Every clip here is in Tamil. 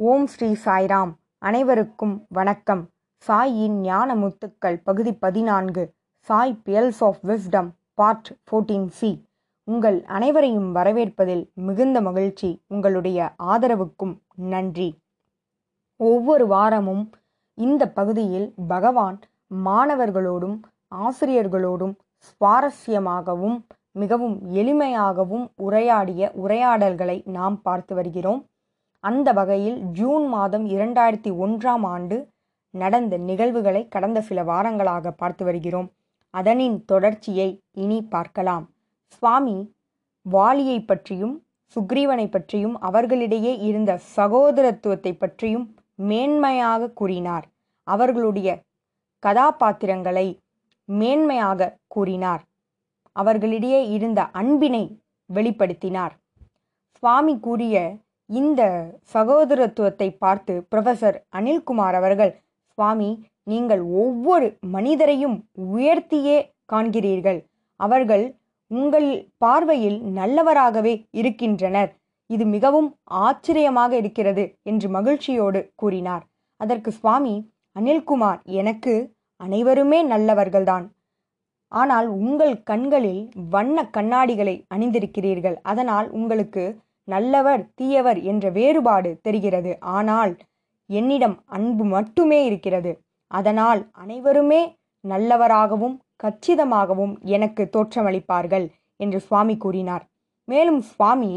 ஓம் ஸ்ரீ சாய்ராம். அனைவருக்கும் வணக்கம். சாயின் ஞான முத்துக்கள் பகுதி பதினான்கு Sai pearls of wisdom part fourteen C உங்கள் அனைவரையும் வரவேற்பதில் மிகுந்த மகிழ்ச்சி. உங்களுடைய ஆதரவுக்கும் நன்றி. ஒவ்வொரு வாரமும் இந்த பகுதியில் பகவான் மாணவர்களோடும் ஆசிரியர்களோடும் சுவாரஸ்யமாகவும் மிகவும் எளிமையாகவும் உரையாடிய உரையாடல்களை நாம் பார்த்து வருகிறோம். அந்த வகையில் ஜூன் மாதம் இரண்டாயிரத்தி ஒன்றாம் ஆண்டு நடந்த நிகழ்வுகளை கடந்த சில வாரங்களாக பார்த்து வருகிறோம். அதனின் தொடர்ச்சியை இனி பார்க்கலாம். சுவாமி வாலியை பற்றியும் சுக்ரீவனை பற்றியும் அவர்களிடையே இருந்த சகோதரத்துவத்தை பற்றியும் மேன்மையாக கூறினார். அவர்களுடைய கதாபாத்திரங்களை மேன்மையாக கூறினார். அவர்களிடையே இருந்த அன்பினை வெளிப்படுத்தினார். சுவாமி கூறிய இந்த சகோதரத்துவத்தை பார்த்து ப்ரொஃபசர் அனில்குமார் அவர்கள் சுவாமி நீங்கள் ஒவ்வொரு மனிதரையும் உயர்த்தியே காண்கிறீர்கள். அவர்கள் உங்கள் பார்வையில் நல்லவராகவே இருக்கின்றனர். இது மிகவும் ஆச்சரியமாக இருக்கிறது என்று மகிழ்ச்சியோடு கூறினார். அதற்கு சுவாமி அனில்குமார் எனக்கு அனைவருமே நல்லவர்கள்தான். ஆனால் உங்கள் கண்களில் வண்ண கண்ணாடிகளை அணிந்திருக்கிறீர்கள். அதனால் உங்களுக்கு நல்லவர் தீயவர் என்ற வேறுபாடு தெரிகிறது. ஆனால் என்னிடம் அன்பு மட்டுமே இருக்கிறது. அதனால் அனைவருமே நல்லவராகவும் கச்சிதமாகவும் எனக்கு தோற்றமளிப்பார்கள் என்று சுவாமி கூறினார். மேலும் சுவாமி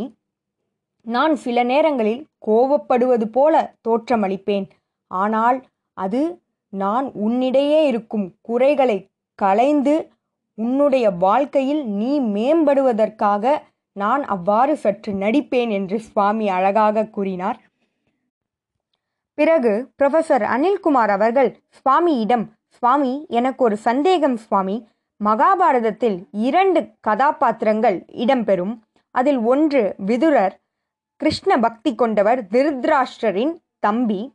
நான் சில நேரங்களில் கோபப்படுவது போல தோற்றமளிப்பேன். ஆனால் அது நான் உன்னிடையே இருக்கும் குறைகளை களைந்து உன்னுடைய வாழ்க்கையில் நீ மேம்படுவதற்காக நான் அவ்வாறு சற்று நடிப்பேன் என்று சுவாமி அழகாக கூறினார். பிறகு ப்ரொஃபசர் அனில்குமார் அவர்கள் சுவாமியிடம் சுவாமி எனக்கு ஒரு சந்தேகம் சுவாமி. மகாபாரதத்தில் இரண்டு கதாபாத்திரங்கள் இடம்பெறும். அதில் ஒன்று விதுரர் கிருஷ்ண பக்தி கொண்டவர் திருத்ராஷ்டரின் தம்பி.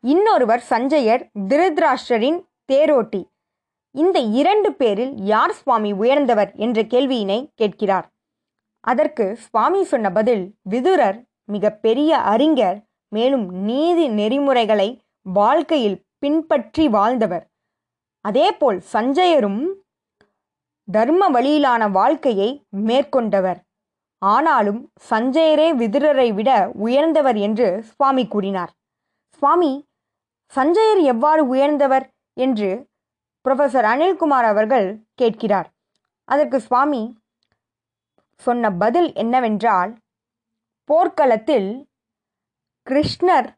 இன்னொருவர் சஞ்சயர் திருத்ராஷ்டரின் தேரோட்டி. இந்த இரண்டு பேரில் யார் சுவாமி உயர்ந்தவர்? என்ற கேள்வியினை கேட்கிறார். அதற்கு சுவாமி சொன்ன பதில் விதுரர் மிக பெரிய அறிஞர் மேலும் நீதி நெறிமுறைகளை வாழ்க்கையில் பின்பற்றி வாழ்ந்தவர். அதேபோல் சஞ்சயரும் தர்ம வழியிலான வாழ்க்கையை மேற்கொண்டவர். ஆனாலும் சஞ்சயரே விதுரரை விட உயர்ந்தவர் என்று சுவாமி கூறினார். சுவாமி சஞ்சயர் எவ்வாறு உயர்ந்தவர் என்று புரொஃபசர் அனில்குமார் அவர்கள் கேட்கிறார். அதற்கு சுவாமி சொன்ன பதில் என்னவென்றால் போர்க்களத்தில் கிருஷ்ணர்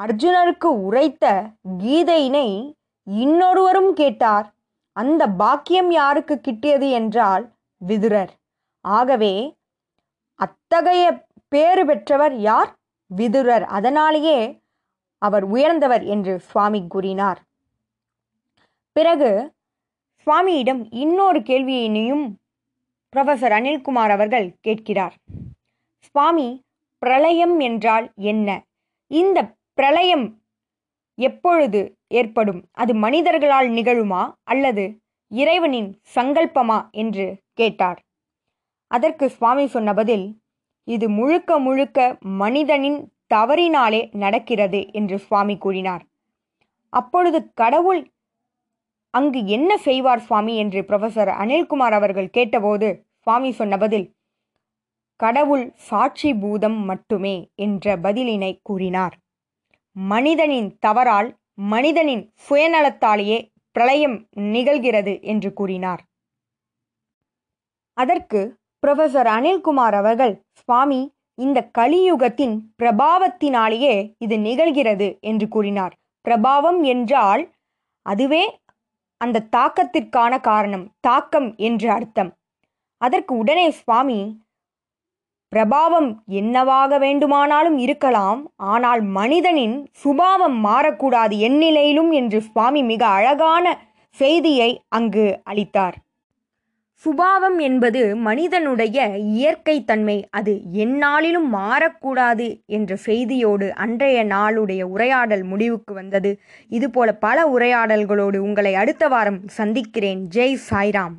அர்ஜுனருக்கு உரைத்த கீதையினை இன்னொருவரும் கேட்டார். அந்த பாக்கியம் யாருக்கு கிட்டியது என்றால் விதுரர். ஆகவே அத்தகைய பேறு பெற்றவர் யார்? விதுரர். அதனாலேயே அவர் உயர்ந்தவர் என்று சுவாமி கூறினார். பிறகு சுவாமியிடம் இன்னொரு கேள்வியினையும் ப்ரொஃபசர் அனில்குமார் அவர்கள் கேட்கிறார். சுவாமி பிரளயம் என்றால் என்ன? இந்த பிரளயம் எப்பொழுது ஏற்படும்? அது மனிதர்களால் நிகழுமா? அல்லது இறைவனின் சங்கல்பமா? என்று கேட்டார். அதற்கு சுவாமி சொன்ன பதில் இது முழுக்க முழுக்க மனிதனின் தவறினாலே நடக்கிறது என்று சுவாமி கூறினார். அப்பொழுது கடவுள் அங்கு என்ன செய்வார் சுவாமி என்று ப்ரொஃபசர் அனில்குமார் அவர்கள் கேட்டபோது சுவாமி சொன்ன பதில் கடவுள் சாட்சி பூதம் மட்டுமே என்ற பதிலினை கூறினார். மனிதனின் தவறால் மனிதனின் சுயநலத்தாலேயே பிரளயம் நிகழ்கிறது என்று கூறினார். அதற்கு புரொஃபசர் அனில்குமார் அவர்கள் சுவாமி இந்த கலியுகத்தின் பிரபாவத்தினாலேயே இது நிகழ்கிறது என்று கூறினார். பிரபாவம் என்றால் அதுவே அந்த தாக்கத்திற்கான காரணம் தாக்கம் என்று அர்த்தம். அதற்கு உடனே சுவாமி பிரபாவம் என்னவாக வேண்டுமானாலும் இருக்கலாம் ஆனால் மனிதனின் சுபாவம் மாறக்கூடாது எந்நிலையிலும் என்று சுவாமி மிக அழகான செய்தியை அங்கு அளித்தார். சுபாவம் என்பது மனிதனுடைய இயற்கை தன்மை அது எந்நாளிலும் மாறக்கூடாது என்ற செய்தியோடு அன்றைய நாளுடைய உரையாடல் முடிவுக்கு வந்தது. இதுபோல பல உரையாடல்களோடு உங்களை அடுத்த வாரம் சந்திக்கிறேன். ஜெய் சாய்ராம்.